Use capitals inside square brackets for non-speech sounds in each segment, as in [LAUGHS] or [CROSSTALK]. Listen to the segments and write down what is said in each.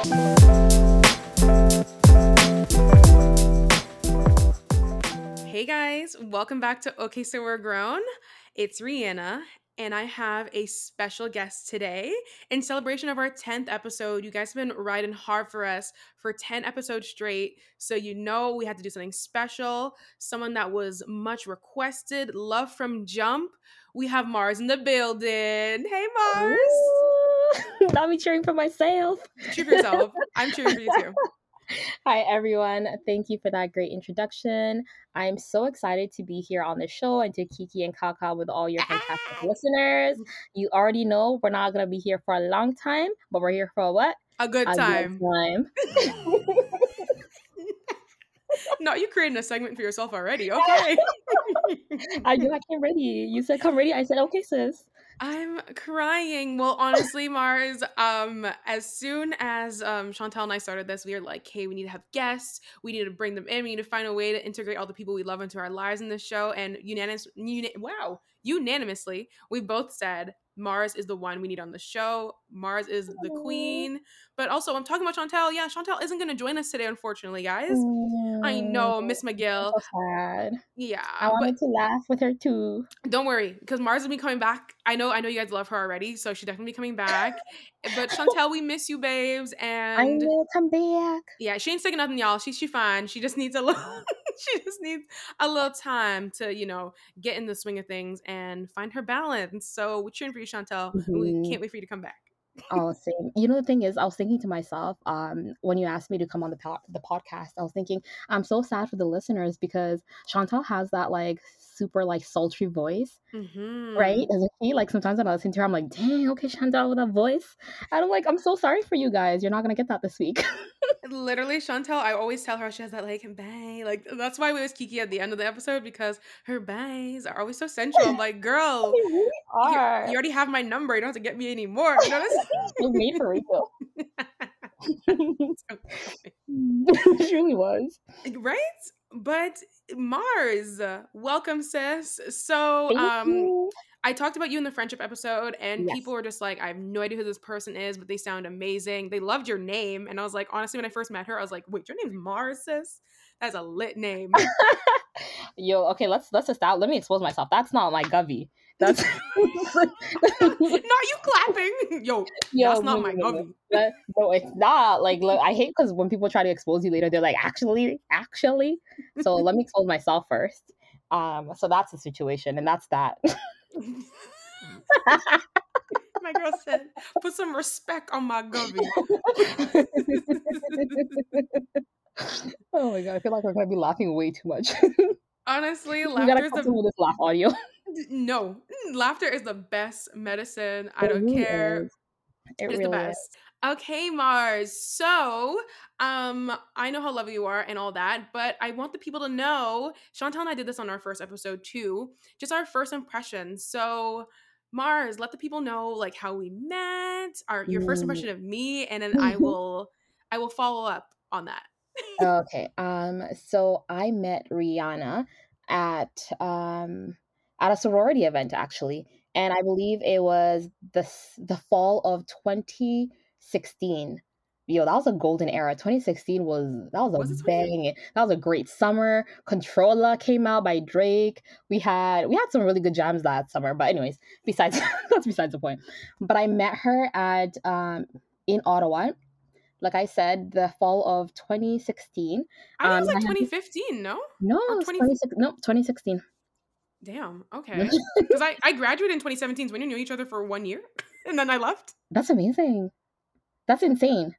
Hey guys, welcome back to Okay So We're Grown. It's Rihanna, and I have a special guest today in celebration of our 10th episode. You guys have been riding hard for us for 10 episodes straight, so you know we had to do something special, someone that was much requested, love from jump. We have Mars in the building. Hey Mars. [LAUGHS] Not me cheering for myself. Cheer for yourself. [LAUGHS] I'm cheering for you too. Hi, everyone. Thank you for that great introduction. I'm so excited to be here on the show and to Kiki and Kaka with all your fantastic listeners. You already know we're not going to be here for a long time, but we're here for what? A good A time. good time. [LAUGHS] no, you created a segment for yourself already. Okay. I knew I came ready. You said come ready. I said okay, sis. I'm crying. Well, honestly, Mars, um, as soon as um Chantel and I started this, we were like, hey, we need to have guests. We need to bring them in. We need to find a way to integrate all the people we love into our lives in this show. And unanimous, uni- wow, unanimously, we both said Mars is the one we need on the show. Mars is the queen. But also, I'm talking about Chantel. Yeah, Chantel isn't going to join us today, unfortunately, guys. I know, oh, Miss I'm McGill. so sad. Yeah, I wanted to laugh with her too. don't worry, because Mars will be coming back. I know, I know you guys love her already, so she's definitely be coming back. [LAUGHS] but [LAUGHS] Chantel, we miss you, babes, And I will come back. yeah, she ain't taking nothing, y'all. She she fine. She just needs a little. [LAUGHS] [LAUGHS] she just needs a little time to you know get in the swing of things and find her balance. So we're cheering for you, Chantel. and We can't wait for you to come back. Oh, same. You know, the thing is, I was thinking to myself, um, when you asked me to come on the po- the podcast, I was thinking, I'm so sad for the listeners because Chantal has that like super like sultry voice, Mm-hmm. right? Doesn't she? Like sometimes when I listen to her, I'm like, dang, okay, Chantal with that voice. And I'm like, I'm so sorry for you guys. You're not gonna get that this week. [LAUGHS] Literally, Chantel, I always tell her she has that like bang. Like that's why we always kiki at the end of the episode because her bangs are always so sensual. I'm like, [LAUGHS] girl, you, are. you already have my number. You don't have to get me anymore. You know [LAUGHS] You're made for this? it really was. right? But Mars, welcome, sis. So, um. I talked about you in the friendship episode, and Yes. people were just like, I have no idea who this person is, but they sound amazing. They loved your name. And I was like, honestly, when I first met her, I was like, wait, your name's Mars, sis? That's a lit name. [LAUGHS] Yo, okay, let's let's just out. Let me expose myself. That's not my govy. That's [LAUGHS] not you clapping. Yo, Yo, that's not my wait, wait, hubby. wait. That- no, it's not. Like, look, I hate because when people try to expose you later, they're like, actually, actually. So [LAUGHS] let me expose myself first. Um, so that's the situation, and that's that. [LAUGHS] my girl said, put some respect on my gubby. [LAUGHS] oh my god, I feel like I'm gonna be laughing way too much. [LAUGHS] Honestly, we laughter is the this laugh audio. no mm, laughter is the best medicine. I don't really care. is. It It's really the is. best. Okay, Mars. So, um, I know how lovely you are and all that, but I want the people to know. Chantal and I did this on our first episode too. Just our first impressions. So, Mars, let the people know like how we met, our your first Mm. impression of me, and then I [LAUGHS] will, I will follow up on that. Okay. Um, so I met Rihanna at um at a sorority event actually, and I believe it was the the fall of 2016. Yo, that was a golden era. 2016 was that was a Was bang. That was a great summer. Controlla came out by Drake. We had we had some really good jams that summer. But anyways, besides [LAUGHS] that's besides the point. But I met her at um in Ottawa. Like I said, the fall of 2016. I it was Um, like 2015. No, No, Or 20 26 no, 2016. damn. Okay, [LAUGHS] because I I graduated in 2017. So we knew each other for one year, [LAUGHS] and then I left. That's amazing. That's insane.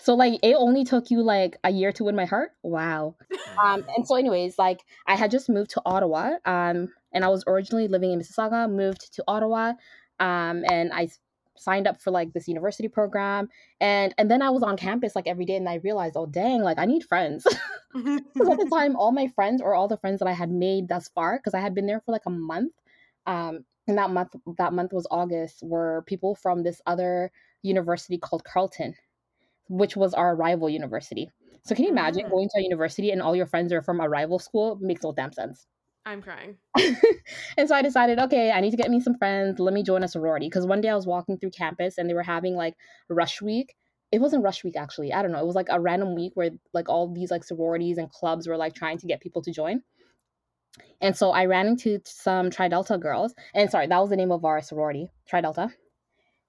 So like it only took you like a year to win my heart? Wow. Um and so anyways, like I had just moved to Ottawa. Um and I was originally living in Mississauga, moved to Ottawa. Um and I signed up for like this university program and and then I was on campus like every day and I realized, oh dang, like I need friends. [LAUGHS] [LAUGHS] Because at the time, all my friends or all the friends that I had made thus far, because I had been there for like a month, um, and that month that month was August, were people from this other university called Carleton, which was our rival university. So can you imagine Mm. going to a university and all your friends are from a rival school? Makes no damn sense. I'm crying. [LAUGHS] and so I decided, okay, I need to get me some friends. Let me join a sorority. Because one day I was walking through campus and they were having like rush week. it wasn't rush week actually. I don't know. It was like a random week where like all these like sororities and clubs were like trying to get people to join. And so I ran into some Tri Delta girls. And sorry, that was the name of our sorority, Tri Delta.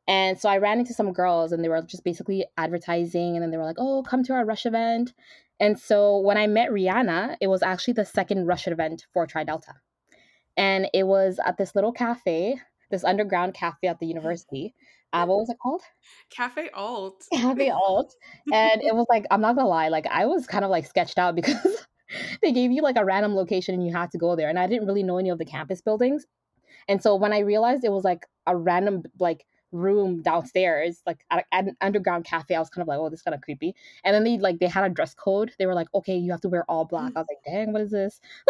And so I ran into some girls and they were just basically advertising and then they were like, "Oh, come to our rush event." And so when I met Rihanna, it was actually the second rush event for Tri Delta. And it was at this little cafe, this underground cafe at the university. Uh, what was it called? Cafe Alt. [LAUGHS] Cafe Alt. And it was like, I'm not gonna lie, like I was kind of like sketched out [LAUGHS] because they gave you like a random location and you had to go there. And I didn't really know any of the campus buildings. And so when I realized it was like a random like room downstairs, like at, at, an underground cafe. I was kind of like, oh, this is kind of creepy. And then they like they had a dress code. They were like, okay, you have to wear all black. I was like, dang, what is this? [LAUGHS]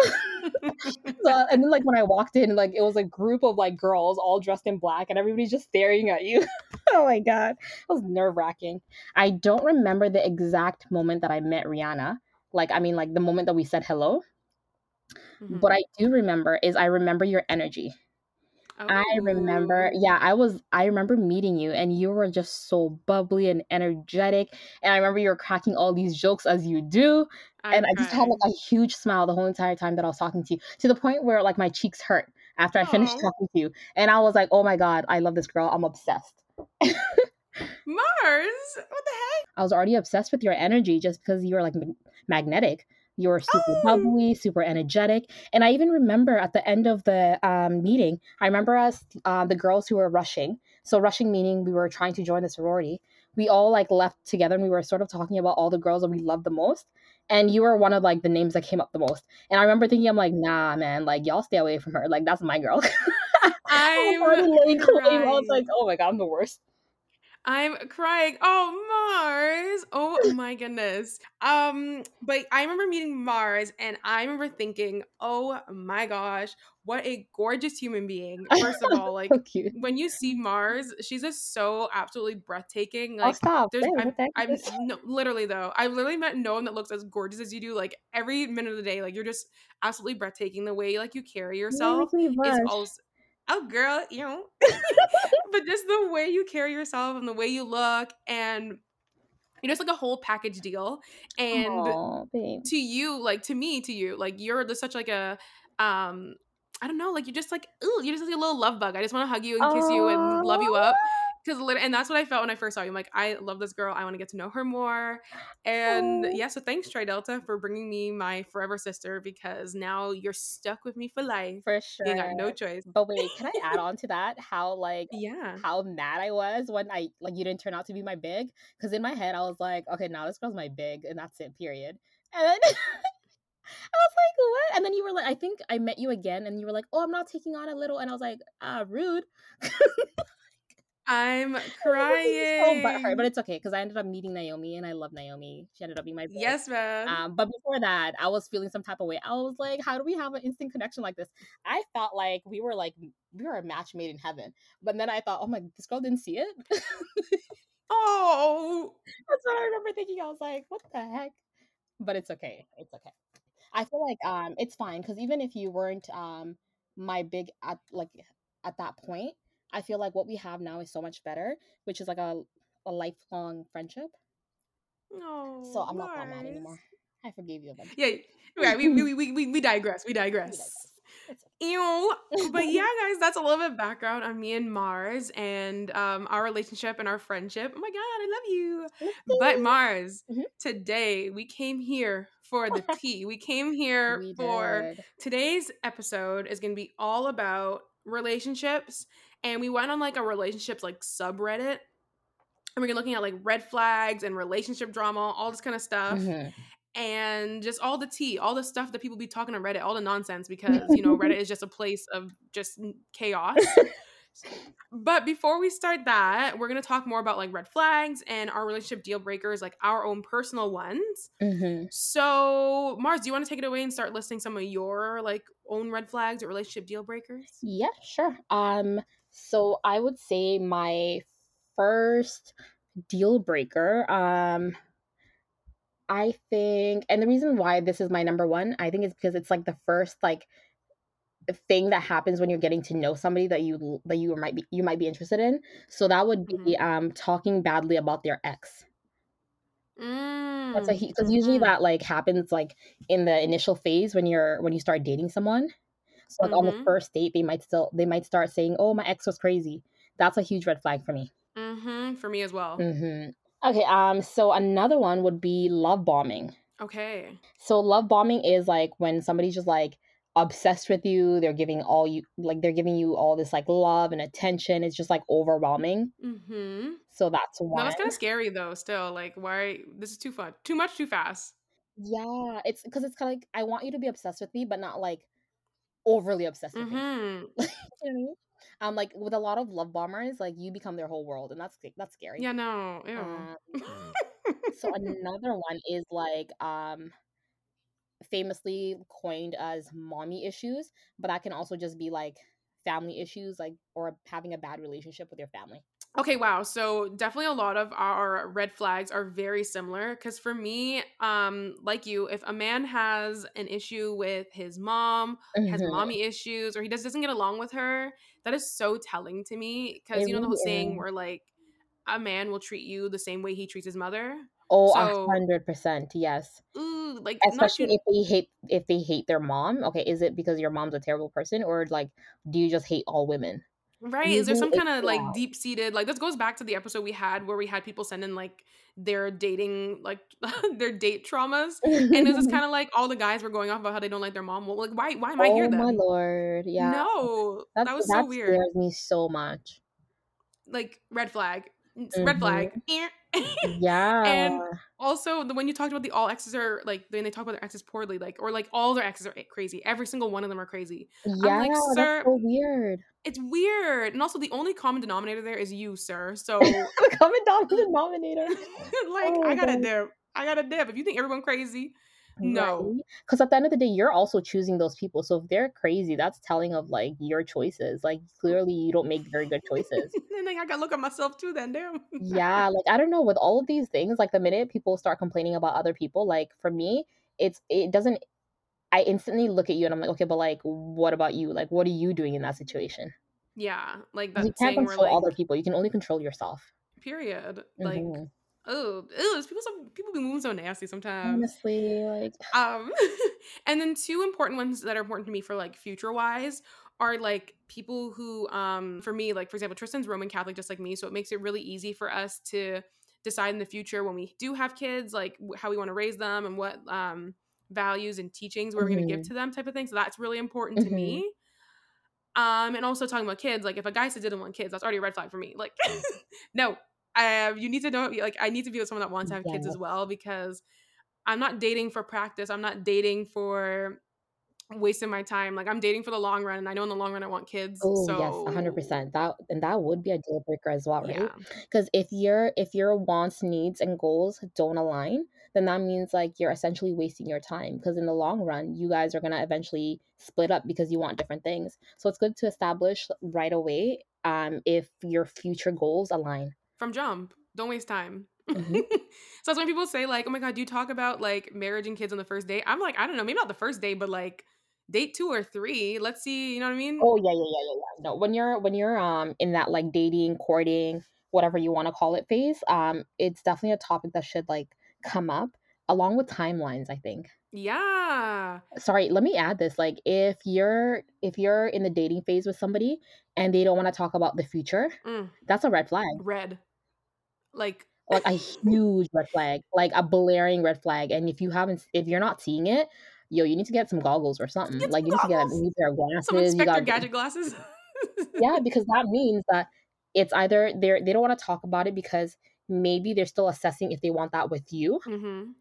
so, [LAUGHS] and then like when I walked in, like it was a group of like girls all dressed in black, and everybody's just staring at you. [LAUGHS] oh my god, it was nerve wracking. I don't remember the exact moment that I met Rihanna. Like, I mean, like the moment that we said hello. Mm-hmm. What I do remember is I remember your energy I remember, oh. yeah, I was, I remember meeting you and you were just so bubbly and energetic. And I remember you were cracking all these jokes as you do. I and I just had like a huge smile the whole entire time that I was talking to you to the point where like my cheeks hurt after I finished talking to you. And I was like, oh my God, I love this girl. I'm obsessed. [LAUGHS] Mars, what the heck? I was already obsessed with your energy just because you were like magnetic. You're super oh. bubbly, super energetic. And I even remember at the end of the um, meeting, I remember us, uh, the girls who were rushing. So, rushing meaning we were trying to join the sorority. We all like left together and we were sort of talking about all the girls that we loved the most. And you were one of like the names that came up the most. And I remember thinking, I'm like, nah, man, like y'all stay away from her. Like that's my girl. [LAUGHS] I'm [LAUGHS] I was like, oh my god, I'm the worst. I'm crying. Oh, Mars. Oh my goodness. Um, but I remember meeting Mars and I remember thinking, oh my gosh, what a gorgeous human being. [LAUGHS] First of all, like so when you see Mars, she's just so absolutely breathtaking. Like, oh, stop. There's, I'm, I'm no, literally though, I've literally met no one that looks as gorgeous as you do. Like every minute of the day, like you're just absolutely breathtaking. The way like you carry yourself is also oh girl, you know. [LAUGHS] but just the way you carry yourself and the way you look and you know, it's like a whole package deal. And Aww, to you, like to me, to you, like you're just such like a um I don't know, like you're just like, ooh, you're just like a little love bug. I just want to hug you and kiss Aww. you and love you up because and that's what I felt when I first saw you. I'm like, I love this girl. I want to get to know her more. And yeah, so thanks Tri Delta for bringing me my forever sister because now you're stuck with me for life. For sure, you got no choice. But wait, can I add [LAUGHS] on to that? How like yeah, how mad I was when I like you didn't turn out to be my big? Because in my head I was like, okay, now this girl's my big, and that's it. Period. And then. [LAUGHS] I was like, what? And then you were like, I think I met you again, and you were like, oh, I'm not taking on a little. And I was like, ah, rude. [LAUGHS] I'm crying. so butthurt, but it's okay because I ended up meeting Naomi and I love Naomi. She ended up being my best. Yes, man. Um, but before that, I was feeling some type of way. I was like, how do we have an instant connection like this? I felt like we were like we were a match made in heaven. But then I thought, oh my, this girl didn't see it. [LAUGHS] oh, that's what I remember thinking. I was like, what the heck? But it's okay. It's okay. I feel like um, it's fine because even if you weren't um my big at like at that point I feel like what we have now is so much better, which is like a, a lifelong friendship. No. So I'm not that mad anymore. I forgave you. Yeah, yeah. We, we, we, we, we digress. We [LAUGHS] digress. Ew. But [LAUGHS] yeah, guys, that's a little bit background on me and Mars and um, our relationship and our friendship. Oh my God, I love you. But Mars, mm-hmm. today we came here for the [LAUGHS] tea. We came here we for did. today's episode is going to be all about relationships and we went on like a relationships like subreddit and we are looking at like red flags and relationship drama all this kind of stuff mm-hmm. and just all the tea all the stuff that people be talking on reddit all the nonsense because you know reddit is just a place of just chaos but before we start that we're going to talk more about like red flags and our relationship deal breakers like our own personal ones mm-hmm. so mars do you want to take it away and start listing some of your like own red flags or relationship deal breakers yeah sure um so I would say my first deal breaker, um, I think, and the reason why this is my number one, I think is because it's like the first like thing that happens when you're getting to know somebody that you that you might be you might be interested in. So that would be mm-hmm. um talking badly about their ex. That's a Mm, because usually mhm, that like happens like in the initial phase when you're when you start dating someone. So like on the mhm, first date, they might still they might start saying, "Oh, my ex was crazy." That's a huge red flag for me. mhm, for me as well. hmm Okay. Um. So another one would be love bombing. Okay. So love bombing is like when somebody's just like obsessed with you. They're giving all you like they're giving you all this like love and attention. It's just like overwhelming. Mhm. So that's one. that's kinda scary though still, like, why this is too fun too much too fast. Yeah, it's because it's kind of like I want you to be obsessed with me, but not like overly obsessed with me. Mhm. [LAUGHS] you know I mean? Um, like with a lot of love bombers, like you become their whole world, and that's that's scary. Yeah, no. Um, [LAUGHS] so another one is like um famously coined as mommy issues, but that can also just be like family issues, like or having a bad relationship with your family. Okay, wow. So definitely a lot of our red flags are very similar cuz for me, um like you, if a man has an issue with his mom, has hmm mommy issues or he just doesn't get along with her, that is so telling to me cuz you know the whole saying where like a man will treat you the same way he treats his mother. Oh, a hundred percent, yes. ooh, like not Especially if they hate if they hate their mom. Okay, is it because your mom's a terrible person, or like do you just hate all women? Right, is there some kinda, like, yeah. deep-seated like, this goes back to the episode we had where we had people send in, like, their dating like, [LAUGHS] their date traumas, and it was just [LAUGHS] kinda like all the guys were going off about how they don't like their mom. Well, like, why why am I here Oh my lord, yeah. No, That that was so that weird. scares me so much. Like, red flag. N red flag. Eh. [LAUGHS] Yeah. And also, the when you talked about the all exes are like, when they talk about their exes poorly, like, or like all their exes are eh, crazy. Every single one of them are crazy. I'm Yeah, like, that's "Sir, so weird. it's weird." And also the only common denominator there is you, sir. [LAUGHS] So The common [LAUGHS] denominator. like, Oh I got a god. dip. I got a dip. If you think everyone crazy, no. Right? Because at the end of the day, you're also choosing those people. So if they're crazy, that's telling of like your choices. Like clearly you don't make very good choices. and [LAUGHS] then I gotta look at myself too then, damn. Yeah, like I don't know, with all of these things, like the minute people start complaining about other people, like for me, it's it doesn't I instantly look at you and I'm like, okay, but like what about you? Like what are you doing in that situation? yeah, like 'Cause you can't control like, other people. You can only control yourself. period. Like, hmm oh, ew, people so people be moving so nasty sometimes. Honestly, like [SIGHS] Um, [LAUGHS] and then two important ones that are important to me for like future wise are like people who, um, for me, like for example, Tristan's Roman Catholic just like me, so it makes it really easy for us to decide in the future when we do have kids, like how we want to raise them and what um values and teachings we're going to give to them, type of thing. So that's really important to mhm. me. Um, and also talking about kids, like if a guy said didn't want kids, that's already a red flag for me. Like, [LAUGHS] no, uh, you need to know. Like, I need to be with someone that wants to have kids as well because I'm not dating for practice. I'm not dating for wasting my time. Like I'm dating for the long run, and I know in the long run I want kids. Oh, yes, 100%. That and that would be a deal breaker as well, right? yeah, Because if your if your wants, needs, and goals don't align, then that means like you're essentially wasting your time. Because in the long run, you guys are gonna eventually split up because you want different things. So it's good to establish right away um if your future goals align. From jump, don't waste time. hmm [LAUGHS] so that's when people say like, "Oh my god, do you talk about like marriage and kids on the first date?" I'm like, I don't know, maybe not the first date, but like date two or three. Let's see. You know what I mean? Oh yeah, yeah, yeah, yeah, yeah. No, when you're when you're um in that like dating, courting, whatever you want to call it phase, um, it's definitely a topic that should like come up along with timelines, I think. Yeah. Sorry, let me add this. Like if you're if you're in the dating phase with somebody and they don't want to talk about the future, Mm, that's a red flag. red. Like Like a huge red flag, like a blaring red flag. And if you haven't if you're not seeing it, yo, you need to get some goggles or something. Like some you need to get a new pair of Some glasses. You Inspector got Gadget glasses. Yeah, [LAUGHS] because that means that it's either they're they don't wanna talk about it because maybe they're still assessing if they want that with you, hmm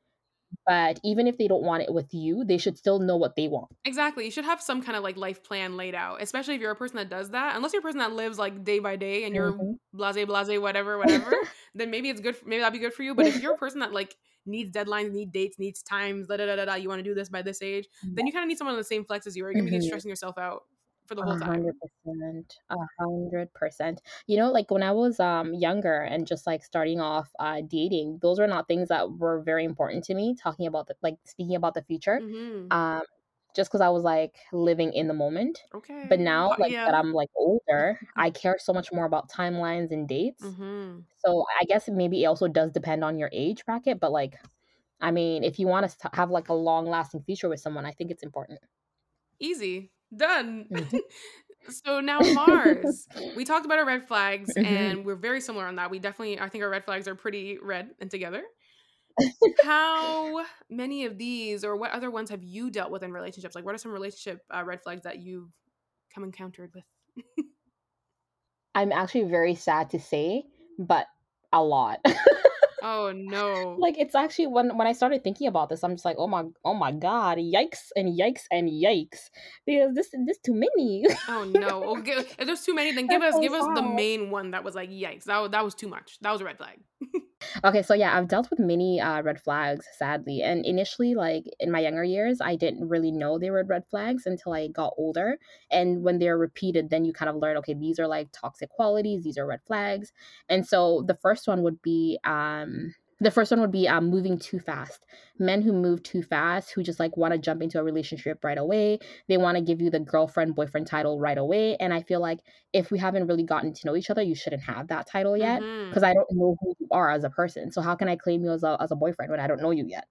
but even if they don't want it with you, they should still know what they want. Exactly. You should have some kind of like life plan laid out, especially if you're a person that does that. Unless you're a person that lives like day by day and you're Mhm. blase, blase, whatever, whatever, [LAUGHS] then maybe it's good. For, maybe that'd be good for you. But if you're a person that like needs deadlines, need dates, needs times, da da da da, da you want to do this by this age, then you kind of need someone on the same flex as you, or you're gonna be Mhm. stressing yourself out for the whole time. 100%, 100%. You know, like, when I was, um, younger and just, like, starting off, uh, dating, those were not things that were very important to me, talking about the like, speaking about the future. hmm Um just because I was like living in the moment. Okay. But now, like yeah. that, I'm like older. [LAUGHS] I care so much more about timelines and dates. Mhm. So I guess maybe it also does depend on your age bracket. But like, I mean, if you want to have like a long lasting future with someone, I think it's important. Easy. Done. Mhm. [LAUGHS] so now Mars. [LAUGHS] we talked about our red flags Mhm. and we're very similar on that. We definitely I think our red flags are pretty red and together. [LAUGHS] How many of these or what other ones have you dealt with in relationships? Like what are some relationship uh, red flags that you've come encountered with? I'm actually very sad to say, but a lot. Oh [LAUGHS] no. like it's actually when when I started thinking about this, I'm just like, oh my, oh my god, yikes and yikes and yikes, because this this too many. Oh no! [LAUGHS] Gi- if there's too many, then give That's us so give us the main one that was like, yikes! That that was too much. That was a red flag. Okay, so yeah, I've dealt with many uh, red flags, sadly. And initially, like in my younger years, I didn't really know they were red flags until I got older. And when they're repeated, then you kind of learn, okay, these are like toxic qualities, these are red flags. And so the first one would be, um, the first one would be um, moving too fast. Men who move too fast, who just like want to jump into a relationship right away. They want to give you the girlfriend boyfriend title right away. And I feel like if we haven't really gotten to know each other, you shouldn't have that title yet because I don't know who you are as a person. So how can I claim you as a as a boyfriend when I don't know you yet?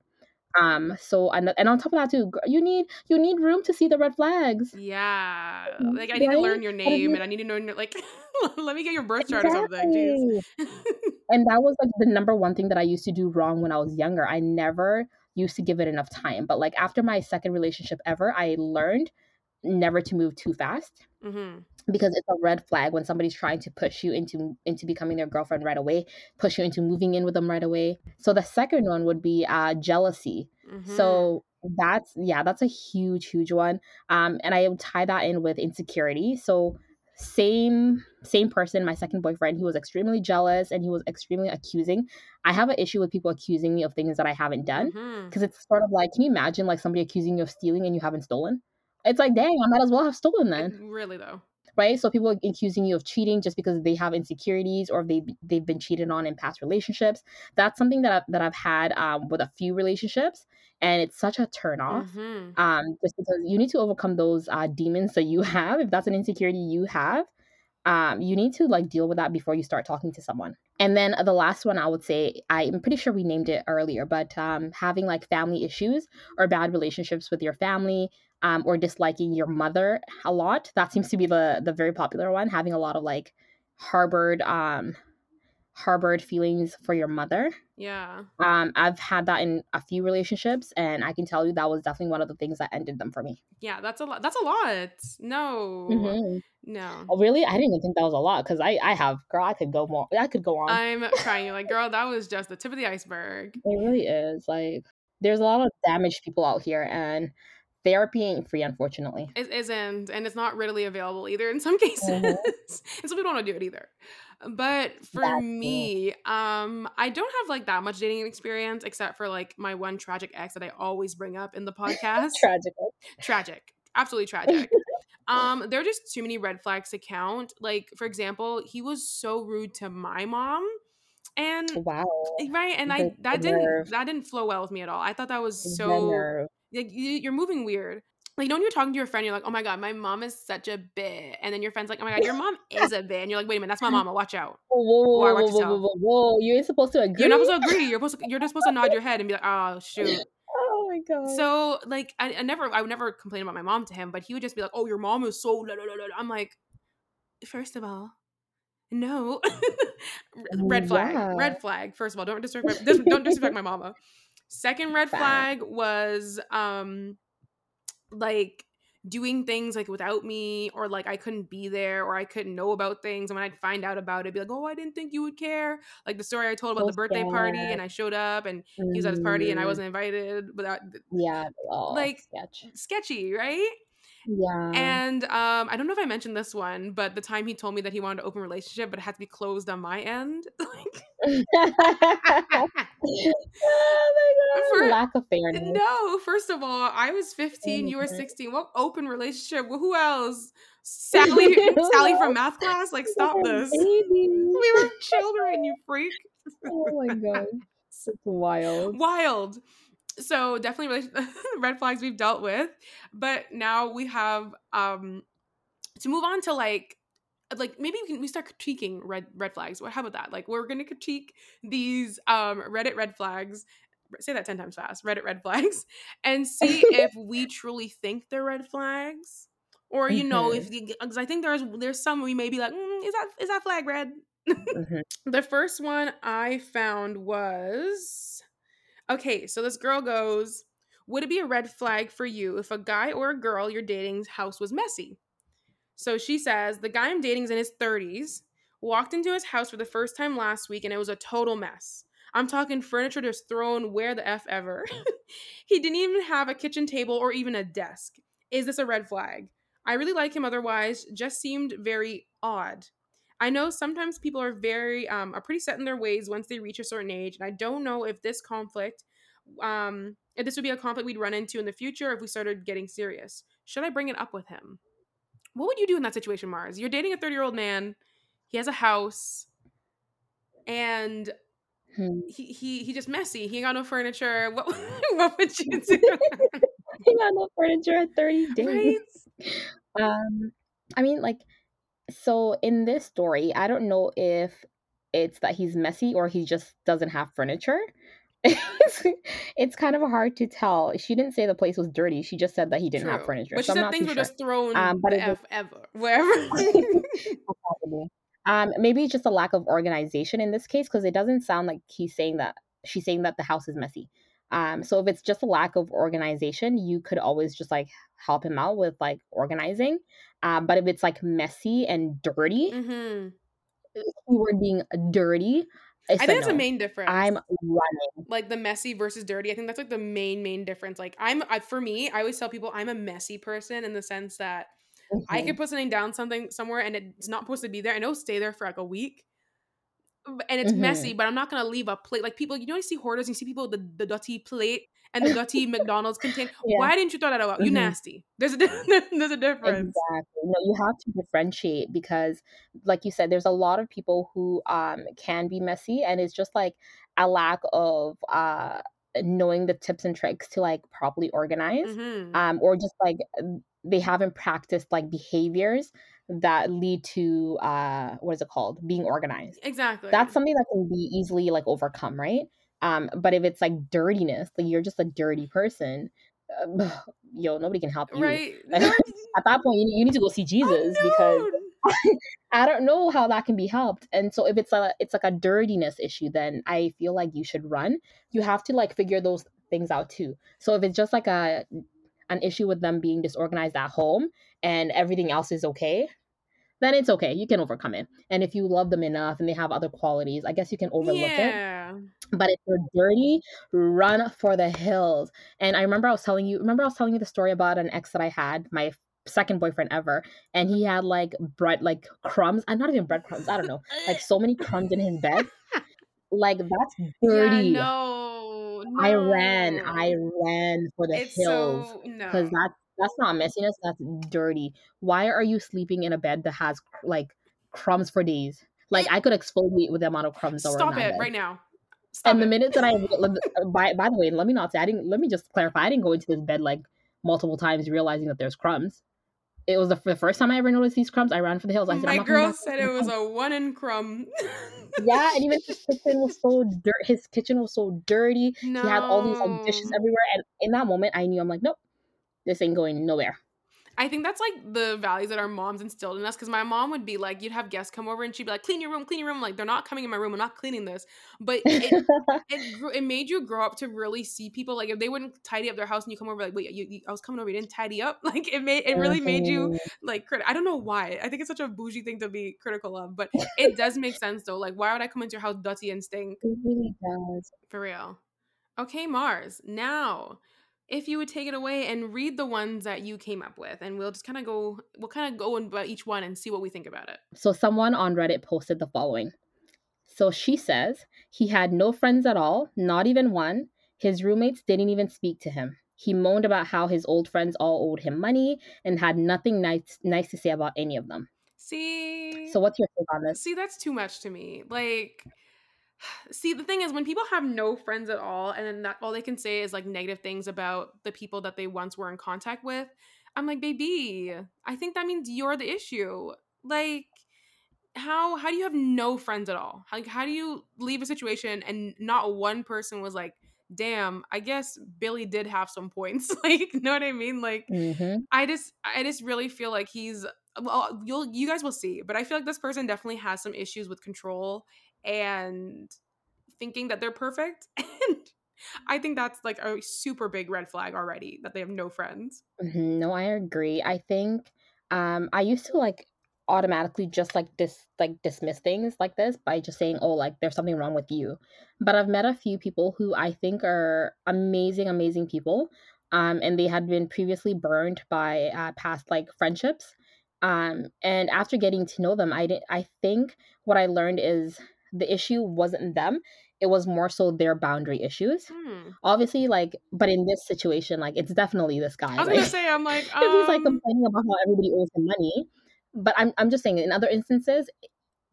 Um. So and and on top of that too, you need you need room to see the red flags. Yeah, Mm, like I need to learn your name and I need to know like. [LAUGHS] let me get your birth chart or something. [LAUGHS] And that was like the number one thing that I used to do wrong when I was younger. I never used to give it enough time. But like after my second relationship ever, I learned never to move too fast hmm because it's a red flag when somebody's trying to push you into into becoming their girlfriend right away, push you into moving in with them right away. So the second one would be uh jealousy. hmm So that's yeah, that's a huge, huge one. Um, and I would tie that in with insecurity. So same same person, my second boyfriend, he was extremely jealous and he was extremely accusing. I have an issue with people accusing me of things that I haven't done because it's sort of like, can you imagine like somebody accusing you of stealing and you haven't stolen? It's like, dang, I might as well have stolen then Really though. right? So people are accusing you of cheating just because they have insecurities or they they've been cheated on in past relationships. That's something that I've, that I've had um, with a few relationships, and it's such a turn off. hmm Um, just because you need to overcome those uh, demons that you [LAUGHS] have. If that's an insecurity you have, um, you need to like deal with that before you start talking to someone. And then the last one I would say, I'm pretty sure we named it earlier, but um, having like family issues or bad relationships with your family, um, or disliking your mother a lot. That seems to be the the very popular one. Having a lot of like harbored um, harbored feelings for your mother. Yeah. Um, I've had that in a few relationships, and I can tell you that was definitely one of the things that ended them for me. Yeah. That's a lot. That's a lot. No. Mhm. No. Oh, really? I didn't even think that was a lot because I I have girl. I could go more. I could go on. I'm crying. You're like, girl, that was just the tip of the iceberg. It really is. Like, there's a lot of damaged people out here, and therapy ain't free, unfortunately. It isn't, and it's not readily available either in some [LAUGHS] cases. Mhm. and some people don't want to do it either. But for true. me, um, I don't have like that much dating experience except for like my one tragic ex that I always bring up in the [LAUGHS] podcast. Tragical. tragic. Absolutely tragic. um, there are just too many red flags to count. Like, for example, he was so rude to my mom. And Wow. right, and The- I that didn't nerve. that didn't flow well with me at all. I thought that was so like you, you're moving weird. Like, you know, when you're talking to your friend, you're like, "Oh my god, my mom is such a bit," and then your friend's like, "Oh my god, your mom [LAUGHS] is a bit," and you're like, "Wait a minute, that's my mama. Watch out." Whoa, whoa, whoa, whoa, whoa, whoa, whoa! You're supposed to agree. You're not supposed to agree. You're supposed to, you're just supposed to nod your head and be like, "Oh [LAUGHS] shoot." Oh my god. So like, I, I never, I would never complain about my mom to him, but he would just be like, "Oh, your mom is so." La, la, la, la. la." I'm like, first of all, no, [LAUGHS] red flag, Yeah. red flag. First of all, don't disrespect, don't disrespect my mama. Second red flag was um, like doing things like without me or like I couldn't be there or I couldn't know about things and when I'd find out about it be like oh I didn't think you would care like the story I told about So the birthday party and I showed up and he was at his party and I Mm, wasn't invited without Yeah. Like sketch. sketchy right Yeah. and um I don't know if I mentioned this one but the time he told me that he wanted to open relationship but it had to be closed on my end [LAUGHS] like [LAUGHS] oh my god. For- Lack of fairness. no first of all I was 15 you were Mhm. 16 what open relationship Well, who else Sally [LAUGHS] Sally from math class like stop this we were children, you freak. Oh my god. It's wild. Wild. So definitely [LAUGHS] red flags we've dealt with, but now we have um to move on to like like maybe we can we start critiquing red red flags. What how about that? Like we're gonna critique these um Reddit red flags. Say that ten times fast. Reddit red flags, [LAUGHS] and see if we truly think they're red flags, or you know if because I think there's there's some we may be like mm, is that is that flag red? [LAUGHS] mm-hmm. The first one I found was okay. So this girl goes, "Would it be a red flag for you if a guy or a girl you're dating's house was messy?" So she says the guy I'm dating is in his 30s, walked into his house for the first time last week, and it was a total mess. I'm talking furniture just thrown where the F ever. [LAUGHS] he didn't even have a kitchen table or even a desk. Is this a red flag? I really like him otherwise, just seemed very odd. I know sometimes people are very um, are pretty set in their ways once they reach a certain age, and I don't know if this conflict, um, if this would be a conflict we'd run into in the future if we started getting serious. Should I bring it up with him? What would you do in that situation, Mars? You're dating a 30 year old man. He has a house, and hmm. he, he he just messy. He ain't got no furniture. What [LAUGHS] [LAUGHS] what would you do? he got no furniture at 30 days. Right? Um, I mean, like, so in this story, I don't know if it's that he's messy or he just doesn't have furniture [LAUGHS] it's, it's kind of hard to tell. She didn't say the place was dirty. She just said that he didn't True. have furniture. But so she said things were sure. just thrown um, but F ever, wherever. [LAUGHS] um, maybe it's just a lack of organization in this case because it doesn't sound like he's saying that she's saying that the house is messy. Um, so if it's just a lack of organization, you could always just like help him out with like organizing. Um, but if it's like messy and dirty, mm-hmm. keyword being dirty, I, I think that's no. a main difference. I'm running. Like the messy versus dirty. I think that's like the main main difference. Like I'm I, for me, I always tell people I'm a messy person in the sense that mm-hmm. I could put something down something somewhere and it's not supposed to be there and it'll stay there for like a week. And it's mm-hmm. messy, but I'm not gonna leave a plate. Like people, you know, you see hoarders, you see people with the, the dirty plate and the dirty McDonald's contain. [LAUGHS] Yeah. Why didn't you throw that out? Mm-hmm. You nasty. There's a [LAUGHS] there's a difference. Exactly. No, you have to differentiate because, like you said, there's a lot of people who um can be messy, and it's just like a lack of uh knowing the tips and tricks to like properly organize, mm-hmm. um, or just like they haven't practiced like behaviors that lead to uh what is it called being organized exactly that's something that can be easily like overcome right um, but if it's like dirtiness, like you're just a dirty person, uh, [SIGHS] yo, nobody can help you. Right. [LAUGHS] At that point, you, you need to go see Jesus because [LAUGHS] I don't know how that can be helped. And so if it's a it's like a dirtiness issue, then I feel like you should run. You have to like figure those things out too. So if it's just like a an issue with them being disorganized at home and everything else is okay, then it's okay. You can overcome it. And if you love them enough and they have other qualities, I guess you can overlook yeah. it. But if you're dirty, run for the hills. And I remember I was telling you, remember I was telling you the story about an ex that I had, my second boyfriend ever, and he had like bread, like crumbs. I'm not even breadcrumbs. I don't know, like so many crumbs in his bed. [LAUGHS] Like that's dirty. Yeah, no, no, I ran. I ran for the it's hills because so, no. that's that's not messiness. That's dirty. Why are you sleeping in a bed that has like crumbs for days? Like I could exfoliate with the amount of crumbs. Stop it right now. Stop and it. the minute that I, [LAUGHS] uh, by by the way, let me not say I didn't. Let me just clarify. I didn't go into this bed like multiple times realizing that there's crumbs. It was the, the first time I ever noticed these crumbs. I ran for the hills. I said, "My girl said it was a one in crumb." yeah, and even his [LAUGHS] kitchen was so dirt. His kitchen was so dirty. No. He had all these like dishes everywhere, and in that moment, I knew I'm like, nope, this ain't going nowhere. I think that's like the values that our moms instilled in us. Because my mom would be like, you'd have guests come over and she'd be like, "Clean your room, clean your room." Like they're not coming in my room. I'm not cleaning this. But it it, [LAUGHS] it made you grow up to really see people like if they wouldn't tidy up their house and you come over like, wait, you, you, I was coming over, you didn't tidy up. [LAUGHS] Like it made it uh, really made you like crit- I don't know why. I think it's such a bougie thing to be critical of, but it does make sense though. Like why would I come into your house dirty and stink? It really does. For real. Okay, Mars. Now if you would take it away and read the ones that you came up with and we'll just kind of go we'll kind of go about each one and see what we think about it. So someone on reddit posted the following. So she says he had no friends at all not even one. His roommates didn't even speak to him. He moaned about how his old friends all owed him money and had nothing nice nice to say about any of them. See? So what's your take on this? See that's too much to me. Like See, the thing is, when people have no friends at all, and then that, all they can say is like negative things about the people that they once were in contact with, I'm like, baby, I think that means you're the issue. Like, how how do you have no friends at all? Like, how do you leave a situation and not one person was like, damn, I guess Billy did have some points. [LAUGHS] like, know what I mean? Like, Mm-hmm. I just I just really feel like he's well, you'll you guys will see, but I feel like this person definitely has some issues with control and thinking that they're perfect. [LAUGHS] And I think that's like a super big red flag already that they have no friends. Mhm, No, I agree. I think um I used to like automatically just like dis like dismiss things like this by just saying, "Oh, like there's something wrong with you." But I've met a few people who I think are amazing, amazing people. Um, and they had been previously burned by uh, past like friendships. Um, and after getting to know them, I did I think what I learned is the issue wasn't them. It was more so their boundary issues Hmm. obviously like but in this situation like it's definitely this guy I was like gonna say, I'm like, [LAUGHS] if he's like um, complaining about how everybody owes him money but i'm i'm just saying in other instances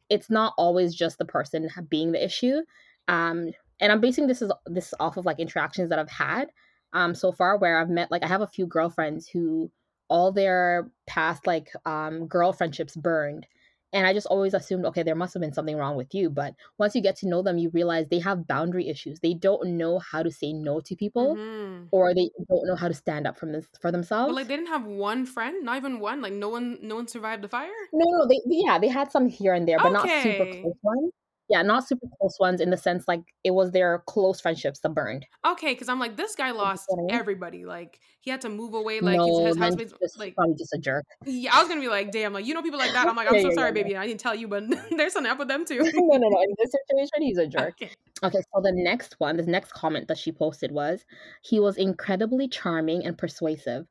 it's not always just the person being the issue um and i'm basing this is this off of like interactions that i've had um so far where i've met like i have a few girlfriends who all their past like um girl friendships burned and i just always assumed okay there must have been something wrong with you but once you get to know them you realize they have boundary issues they don't know how to say no to people mhm. or they don't know how to stand up from this for themselves but like they didn't have one friend, not even one. Like no one, no one survived the fire. No, no, they yeah, they had some here and there, but not super close ones. Yeah, not super close ones in the sense like it was their close friendships that burned. Okay, because I'm like, this guy lost what I mean? everybody. Like he had to move away. Like no, his, his housemates. just Like probably just a jerk. yeah, I was gonna be like, damn. Like you know people like that. I'm like, I'm Yeah, so yeah, sorry, yeah, baby. I didn't tell you, but [LAUGHS] there's something up with them too. [LAUGHS] no, no, no. In this situation, he's a [LAUGHS] jerk. okay. Okay, so the next one, the next comment that she posted was, he was incredibly charming and persuasive.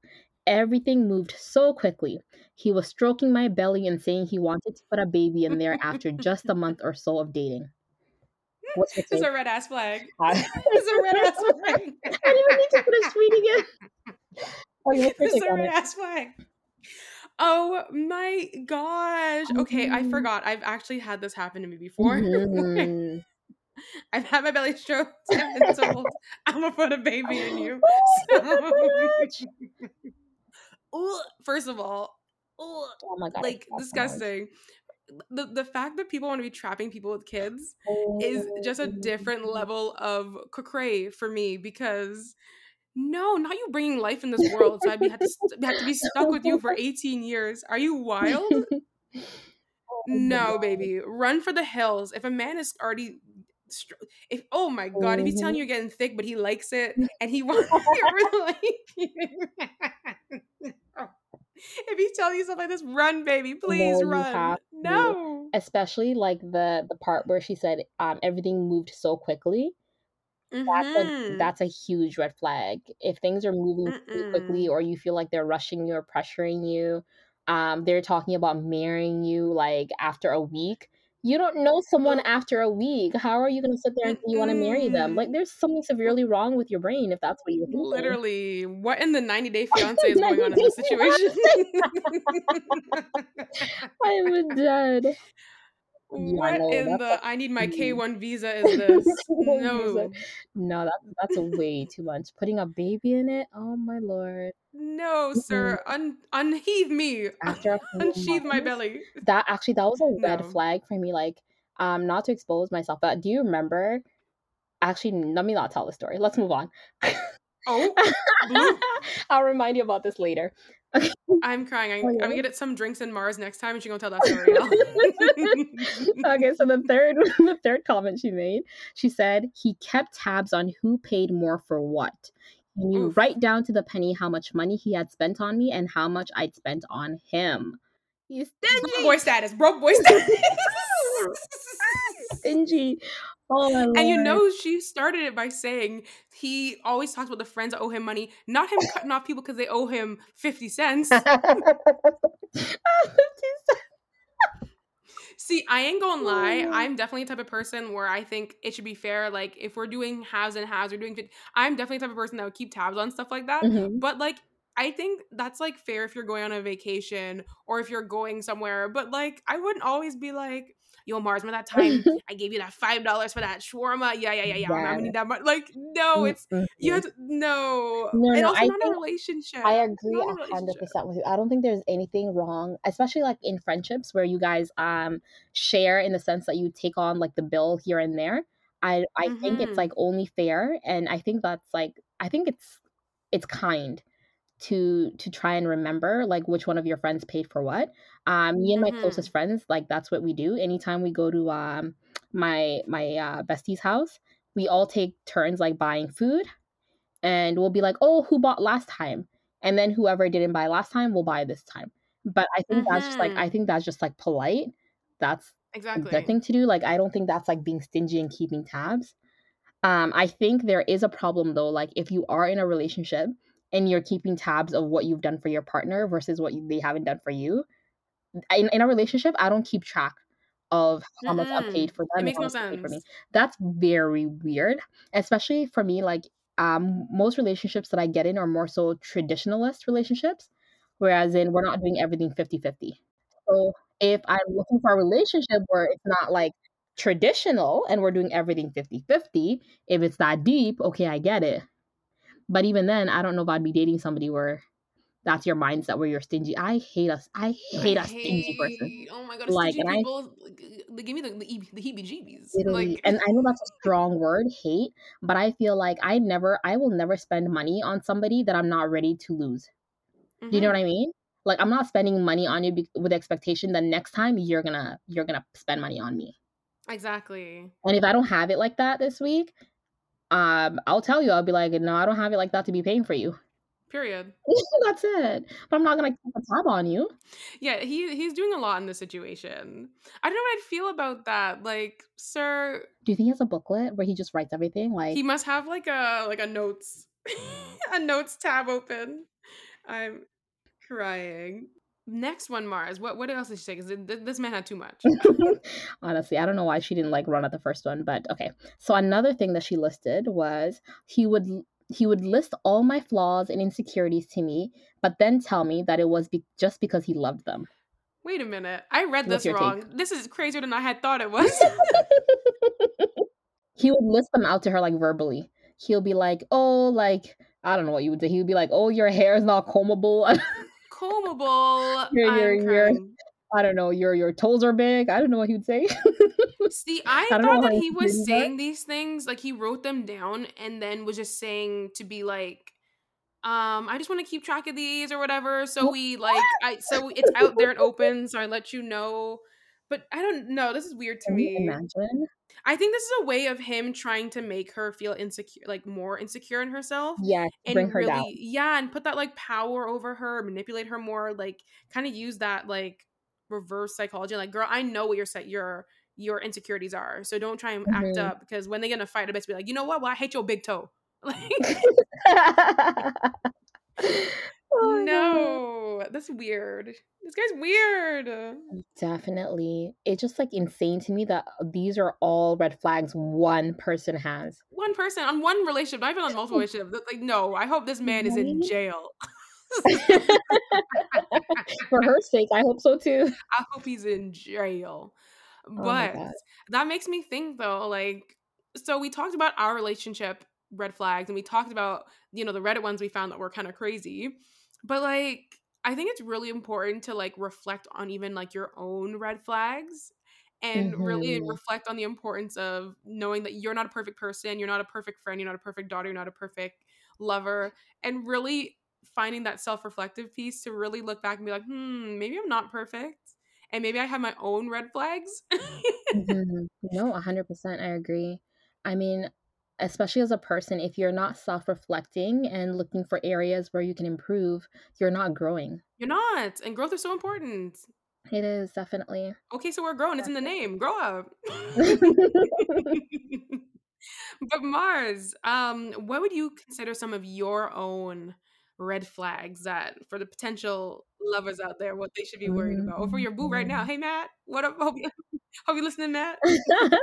Everything moved so quickly. He was stroking my belly and saying he wanted to put a baby in there after just a month or so of dating. What's your [LAUGHS] It's a red ass flag. I [LAUGHS] It's a red ass [LAUGHS] flag. I didn't even need to put a tweet again. Oh, what's It's a red ass flag. Oh my gosh. Okay, I Mhm. forgot. I've actually had this happen to me before. Mhm. I've had my belly stroked and told I'm gonna put a baby in you. Oh, So, Ugh, first of all, ugh, Oh my god. Like hate that so much. disgusting. The the fact that people want to be trapping people with kids is just a different level of cray for me because no, not you bringing life in this world. So I'd be have to to be [LAUGHS] stuck with you for [LAUGHS] 18 years. Are you wild? Oh No, baby, run for the hills. If a man is already, if oh my god, if he's telling Mhm. you you're getting thick, but he likes it [LAUGHS] and he wants you like, if he's telling you stuff like this, run, baby, please No, run. No. Especially like the the part where she said um everything moved so quickly. That's a Mhm. that's a huge red flag. If things are moving quickly or you feel like they're rushing you or pressuring you, um, they're talking about marrying you like after a week. You don't know someone after a week. How are you gonna sit there and mm, say you want to marry them? Like mm. there's something severely wrong with your brain if that's what you're thinking. Literally, what in the 90 Day [LAUGHS] Fiance is going on in this situation? [LAUGHS] [LAUGHS] I'm dead. What in the I need my mm. K1 visa [LAUGHS] is this? [LAUGHS] No. No, that's that's way too much. Putting a baby in it. Oh my lord. No, Mm-mm. sir. Un- unheave me. After a few Unsheath my belly. that actually that was a red No. flag for me. Like, um, not to expose myself, but do you remember? Actually, let me not tell the story. Let's move on. Oh. [LAUGHS] I'll remind you about this later. [LAUGHS] I'm crying. I, I'm gonna get some drinks in Mars next time and she's gonna tell that story. [LAUGHS] okay, so the third [LAUGHS] the third comment she made, she said he kept tabs on who paid more for what. He knew Oof. right down to the penny how much money he had spent on me and how much I'd spent on him. He's Broke boy status. Broke boy status. stingy. Oh lord. And you know, she started it by saying he always talks about the friends that owe him money, not him cutting off people because they owe him [LAUGHS] 50 cents. See, I ain't gonna lie. Oh. I'm definitely the type of person where I think it should be fair. Like, if we're doing halves and halves, we're doing 50, I'm definitely the type of person that would keep tabs on stuff like that. Mhm. But, like, I think that's like fair if you're going on a vacation or if you're going somewhere. But, like, I wouldn't always be like, yo, Mars, remember that [LAUGHS] time I gave you that five dollars for that shawarma? Yeah, yeah, yeah, yeah. I'm gonna need that much. Like, no, it's Mm-mm. you have to no. No, and no, also I not a relationship. I agree hundred percent with you. I don't think there's anything wrong, especially like in friendships where you guys um share in the sense that you take on like the bill here and there. I I think it's Mm-hmm. like only fair, and I think that's like I think it's it's kind to to try and remember like which one of your friends paid for what. Um, me and my Mm-hmm. closest friends, like that's what we do. Anytime we go to um my my uh, bestie's house, we all take turns like buying food and we'll be like, "Oh, who bought last time?" And then whoever didn't buy last time will buy this time. But I think that's just like I Mm-hmm. think that's just like polite. That's exactly the thing to do. Like I don't think that's like being stingy and keeping tabs. Um, I think there is a problem though. Like if you are in a relationship and you're keeping tabs of what you've done for your partner versus what you, they haven't done for you. In, in a relationship, I don't keep track of how much I paid for them and makes no paid for me. that's very weird especially for me like um most relationships that i get in are more so traditionalist relationships whereas in we're not doing everything 50-50 so if i'm looking for a relationship where it's not like traditional and we're doing everything 50-50 if it's that deep okay i get it. But even then i don't know if i'd be dating somebody where that's your mindset where you're stingy i hate us i I hate a stingy person. Oh my god, like stingy and i people. like, give me the the, the heebie-jeebies. Like, and I know that's a strong word, hate, but I feel like I never, I will never spend money on somebody that I'm not ready to lose. Do you know hmm what I mean? Like I'm not spending money on you be- with the expectation that next time you're gonna you're gonna spend money on me. exactly. And if I don't have it like that this week, um, I'll tell you, I'll be like, no, I don't have it like that to be paying for you. Period. [LAUGHS] that's it. But I'm not gonna keep a tab on you. Yeah, he he's doing a lot in this situation. I don't know what I'd feel about that. Like, sir, Do you think he has a booklet where he just writes everything? Like, he must have like a like a notes [LAUGHS] a notes tab open. I'm crying. Next one, Mars. What what else did she say? Because this man had too much. [LAUGHS] Honestly, I don't know why she didn't like run at the first one, but okay. So another thing that she listed was he would he would list all my flaws and insecurities to me, but then tell me that it was be- just because he loved them. Wait a minute. I read What's this wrong. take? This is crazier than I had thought it was. [LAUGHS] he would list them out to her like verbally. He'll be like, "Oh, like I don't know what you would say." He would be like, "Oh, your hair is not combable. [LAUGHS] Combable. your your your. I don't know. Your your toes are big. I don't know what he would say. [LAUGHS] See, I, I thought that he was saying these things, like he wrote them down and then was just saying to be like, um, I just want to keep track of these or whatever. So we [LAUGHS] like I so it's out there and open, so I let you know. But I don't know, this is weird to Can me. imagine? I think this is a way of him trying to make her feel insecure, like more insecure in herself, Yeah, bring and her down. yeah, and put that like power over her, manipulate her more, like kind of use that like reverse psychology. Like, girl, I know what your set your your insecurities are, so don't try and act Mhm. up because when they get in a fight, I bet to be like, you know what? Well, I hate your big toe. [LAUGHS] [LAUGHS] Like, Oh my God. no, that's weird. This guy's weird. Definitely. It's just like insane to me that these are all red flags one person has. One person on one relationship, not even on multiple [LAUGHS] relationships. Like, no, I hope this man is in jail. For her sake, I hope so too. I hope he's in jail. Oh But God. that makes me think though, like, so we talked about our relationship red flags and we talked about, you know, the Reddit ones we found that were kind of crazy. But like, I think it's really important to like reflect on even like your own red flags and really Mhm. reflect on the importance of knowing that you're not a perfect person, you're not a perfect friend, you're not a perfect daughter, you're not a perfect lover, and really finding that self reflective piece to really look back and be like, hmm, maybe I'm not perfect. And maybe I have my own red flags. Mhm. [LAUGHS] No, 100%. I agree. I mean, especially as a person, if you're not self reflecting and looking for areas where you can improve, you're not growing. You're not. And growth is so important. It is definitely. Okay, so we're growing. It's in the name. Grow up. [LAUGHS] [LAUGHS] but Mars, um, what would you consider some of your own red flags that for the potential lovers out there, what they should be worried about? Or for your boo right now. Mhm. Hey Matt, what up? Hope you [LAUGHS] hope you listening, Matt. [LAUGHS]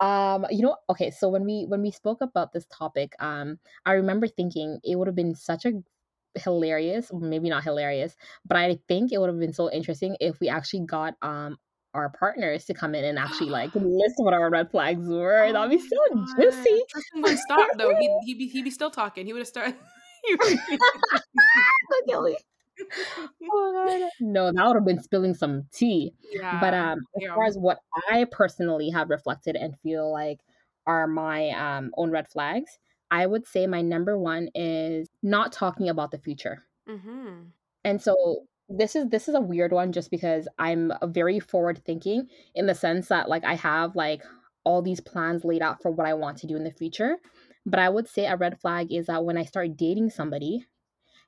um you know okay so when we when we spoke about this topic um i remember thinking it would have been such a hilarious maybe not hilarious but i think it would have been so interesting if we actually got um our partners to come in and actually like [GASPS] list what our red flags were. Oh That'd be so God. juicy. Tristan would stop though. He'd, [LAUGHS] he'd be he'd be still talking. He would have started. Oh, [LAUGHS] no, that would have been spilling some tea. Yeah, but um, as yeah. far as what I personally have reflected and feel like are my um, own red flags, I would say my number one is not talking about the future. Mm-hmm. And so this is this is a weird one just because I'm very forward thinking in the sense that like I have like all these plans laid out for what I want to do in the future. But I would say a red flag is that when I start dating somebody,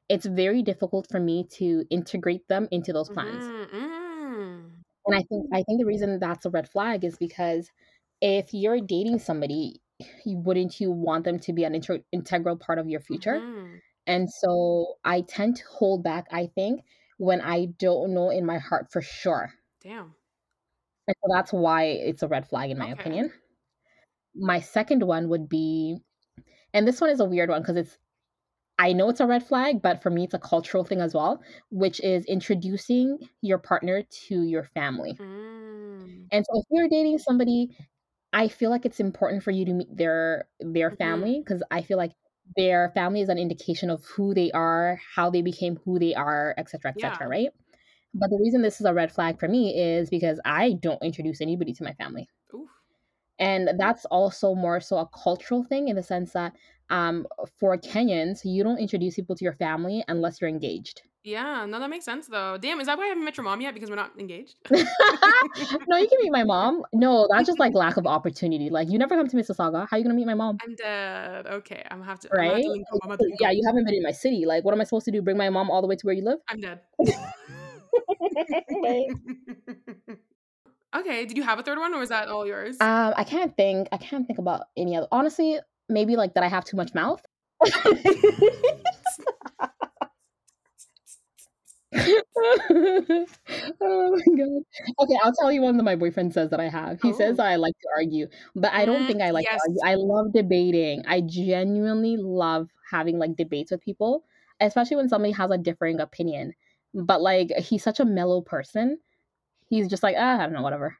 it's very difficult for me to integrate them into those plans. Mm-hmm. And I think I think the reason that's a red flag is because if you're dating somebody, you wouldn't you want them to be an inter- integral part of your future? Mm-hmm. And so I tend to hold back, I think, when I don't know in my heart for sure. Damn. And so that's why it's a red flag in my okay. opinion. My second one would be and this one is a weird one because it's I know it's a red flag, but for me, it's a cultural thing as well, which is introducing your partner to your family. Mm. And so if you're dating somebody, I feel like it's important for you to meet their their mm-hmm. family because I feel like their family is an indication of who they are, how they became who they are, etc., etc. Yeah. right? But the reason this is a red flag for me is because I don't introduce anybody to my family. And that's also more so a cultural thing in the sense that um, for Kenyans, you don't introduce people to your family unless you're engaged. Yeah, no, that makes sense though. Damn, is that why I haven't met your mom yet? Because we're not engaged? [LAUGHS] no, you can meet my mom. No, that's just like lack of opportunity. Like, you never come to Mississauga. How are you gonna meet my mom? I'm dead. Okay, I'm gonna have to. Right? Have to yeah, you haven't been in my city. Like, what am I supposed to do? Bring my mom all the way to where you live? I'm dead. [LAUGHS] [LAUGHS] okay, did you have a third one, or was that all yours? Um, I can't think. I can't think about any other. Honestly, maybe like that I have too much mouth. [LAUGHS] oh my god. Okay, I'll tell you one that my boyfriend says that I have. He oh. says I like to argue, but I don't mm, think I like yes. to argue. I love debating. I genuinely love having like debates with people, especially when somebody has a differing opinion. But like he's such a mellow person. He's just like, ah, I don't know, whatever.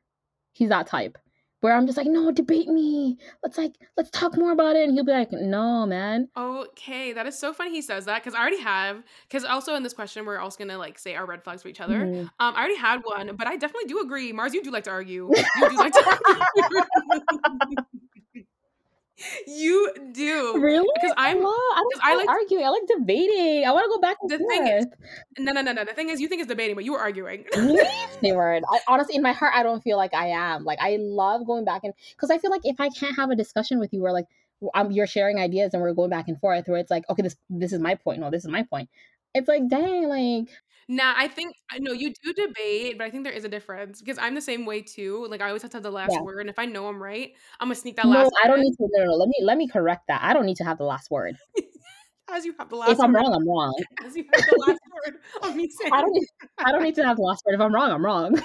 He's that type where I'm just like, no, debate me. Let's like, let's talk more about it. And he'll be like, no, man. Okay, that is so funny he says that because I already have. Because also in this question, we're also gonna like say our red flags for each other. Mm-hmm. Um, I already had one, but I definitely do agree. Mars, you do like to argue. You do like to [LAUGHS] argue. [LAUGHS] You do really because I'm. I don't I like arguing. I like debating. I want to go back. the forth. thing is, no, no, no, no. The thing is, you think it's debating, but you were arguing. [LAUGHS] word. I, honestly, in my heart, I don't feel like I am. Like I love going back and because I feel like if I can't have a discussion with you, where like I'm, you're sharing ideas and we're going back and forth, where it's like, okay, this this is my point. No, this is my point. It's like, dang, like Nah, I think I know you do debate, but I think there is a difference because I'm the same way too. Like I always have to have the last Yeah. word, and if I know I'm right, I'm gonna sneak that No, last I don't need to. No, no, let me let me correct that. I don't need to have the last word. [LAUGHS] As you have the last. If I'm word, wrong, I'm wrong. [LAUGHS] as you have the last word on me [LAUGHS] I don't need. I don't need to have the last word. If I'm wrong, I'm wrong. Mars,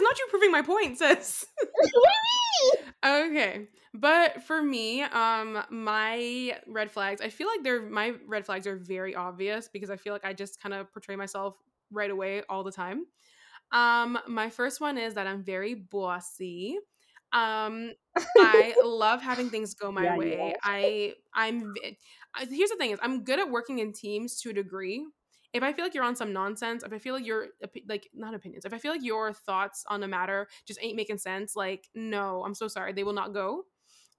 not you proving my point, sis. Okay. But for me, um, my red flags, I feel like they're my red flags are very obvious because I feel like I just kind of portray myself right away all the time. Um, my first one is that I'm very bossy. Um, I [LAUGHS] love having things go my yeah, way. Yeah. I I'm here's the thing is I'm good at working in teams to a degree. If I feel like you're on some nonsense, if I feel like your like not opinions, if I feel like your thoughts on a matter just ain't making sense, like no, I'm so sorry, they will not go.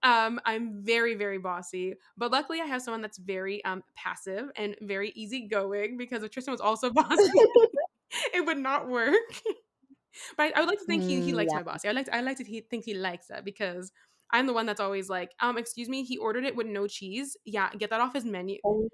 Um, I'm very, very bossy, but luckily I have someone that's very um passive and very easygoing because if Tristan was also [LAUGHS] bossy, it would not work. [LAUGHS] but I, would like to think he, he likes mm, yeah. my bossy. I like to, I like to think he likes that because I'm the one that's always like, um, excuse me, he ordered it with no cheese. Yeah, get that off his menu. Oh,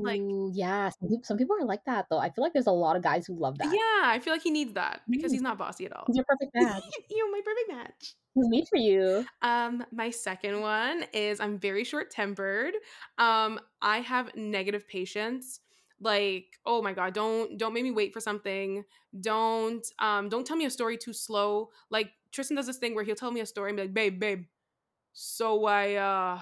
like, yeah, some people, are like that though. I feel like there's a lot of guys who love that. Yeah, I feel like he needs that because he's not bossy at all. He's your perfect [LAUGHS] match. you my perfect match. Who's made for you? Um, my second one is I'm very short tempered. Um, I have negative patience. Like, oh my god, don't don't make me wait for something. Don't um don't tell me a story too slow. Like Tristan does this thing where he'll tell me a story and be like, babe, babe. So I uh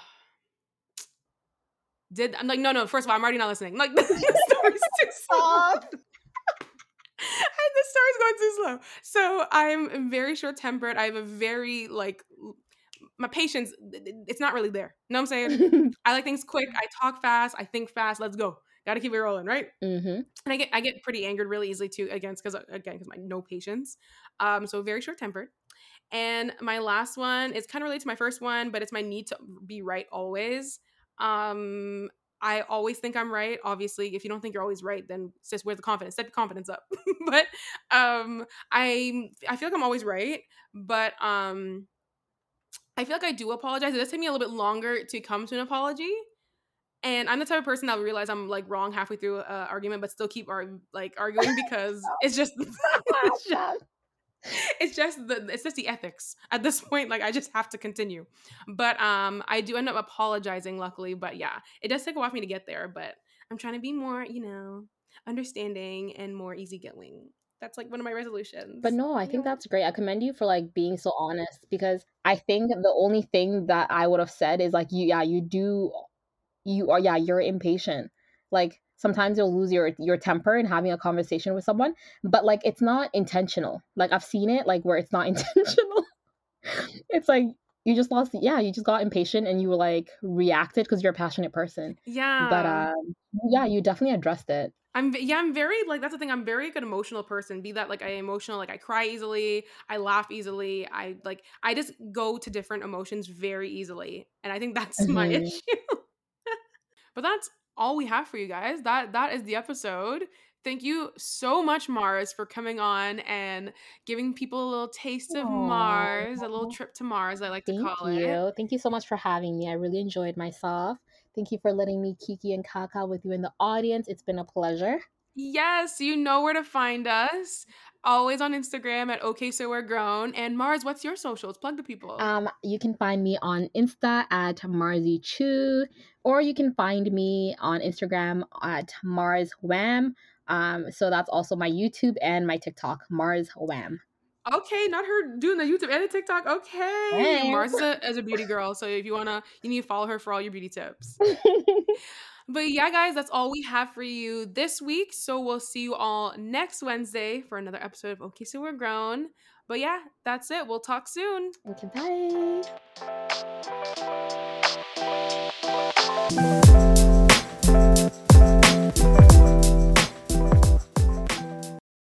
did I'm like, no, no, first of all, I'm already not listening. Like [LAUGHS] the story's too soft. [LAUGHS] this story's going too slow. So I'm very short tempered. I have a very like my patience. It's not really there. You know what I'm saying? [LAUGHS] I like things quick. I talk fast. I think fast. Let's go. Got to keep it rolling, right? Mm-hmm. And I get I get pretty angered really easily too. Against because again because my no patience. Um, so very short tempered. And my last one is kind of related to my first one, but it's my need to be right always. Um, I always think I'm right. Obviously, if you don't think you're always right, then sis, where's the confidence? Step your confidence up. [LAUGHS] but um, I I feel like I'm always right, but um, I feel like I do apologize. It does take me a little bit longer to come to an apology. And I'm the type of person that will realize I'm like wrong halfway through an argument, but still keep ar- like arguing [LAUGHS] because it's just, [LAUGHS] it's just [LAUGHS] it's just the it's just the ethics at this point like i just have to continue but um i do end up apologizing luckily but yeah it does take a while for me to get there but i'm trying to be more you know understanding and more easygoing that's like one of my resolutions But no, I think Yeah. that's great. I commend you for like being so honest because I think the only thing that I would have said is like you yeah, you do you are yeah, you're impatient. Like sometimes you'll lose your your temper in having a conversation with someone, but like it's not intentional. Like I've seen it like where it's not [LAUGHS] intentional. it's like you just lost yeah, you just got impatient and you were like reacted because you're a passionate person. yeah But um yeah, you definitely addressed it. I'm yeah, I'm very like that's the thing. I'm very good emotional person. Be that like I emotional, like I cry easily, I laugh easily. I like I just go to different emotions very easily, and I think [LAUGHS] that's my Mhm. issue. [LAUGHS] but that's all we have for you guys. That that is the episode. Thank you so much, Mars, for coming on and giving people a little taste of Mars, a little trip to Mars. I like to Thank call it. you. Thank you so much for having me. I really enjoyed myself. Thank you for letting me kiki and kaka with you in the audience. It's been a pleasure. Yes, you know where to find us. Always on Instagram at OK So We're Grown. And Mars, what's your socials? Plug the people. Um, you can find me on Insta at Marzi Chu, or you can find me on Instagram at Mars Wham. Um, so that's also my YouTube and my TikTok, Mars Wham. okay, not her doing the YouTube and the TikTok. Okay. Thanks. Mars is a, is a beauty girl. So if you wanna you need to follow her for all your beauty tips. [LAUGHS] But yeah, guys, that's all we have for you this week. So we'll see you all next Wednesday for another episode of Okay So We're Grown. But yeah, that's it. We'll talk soon. okay, bye.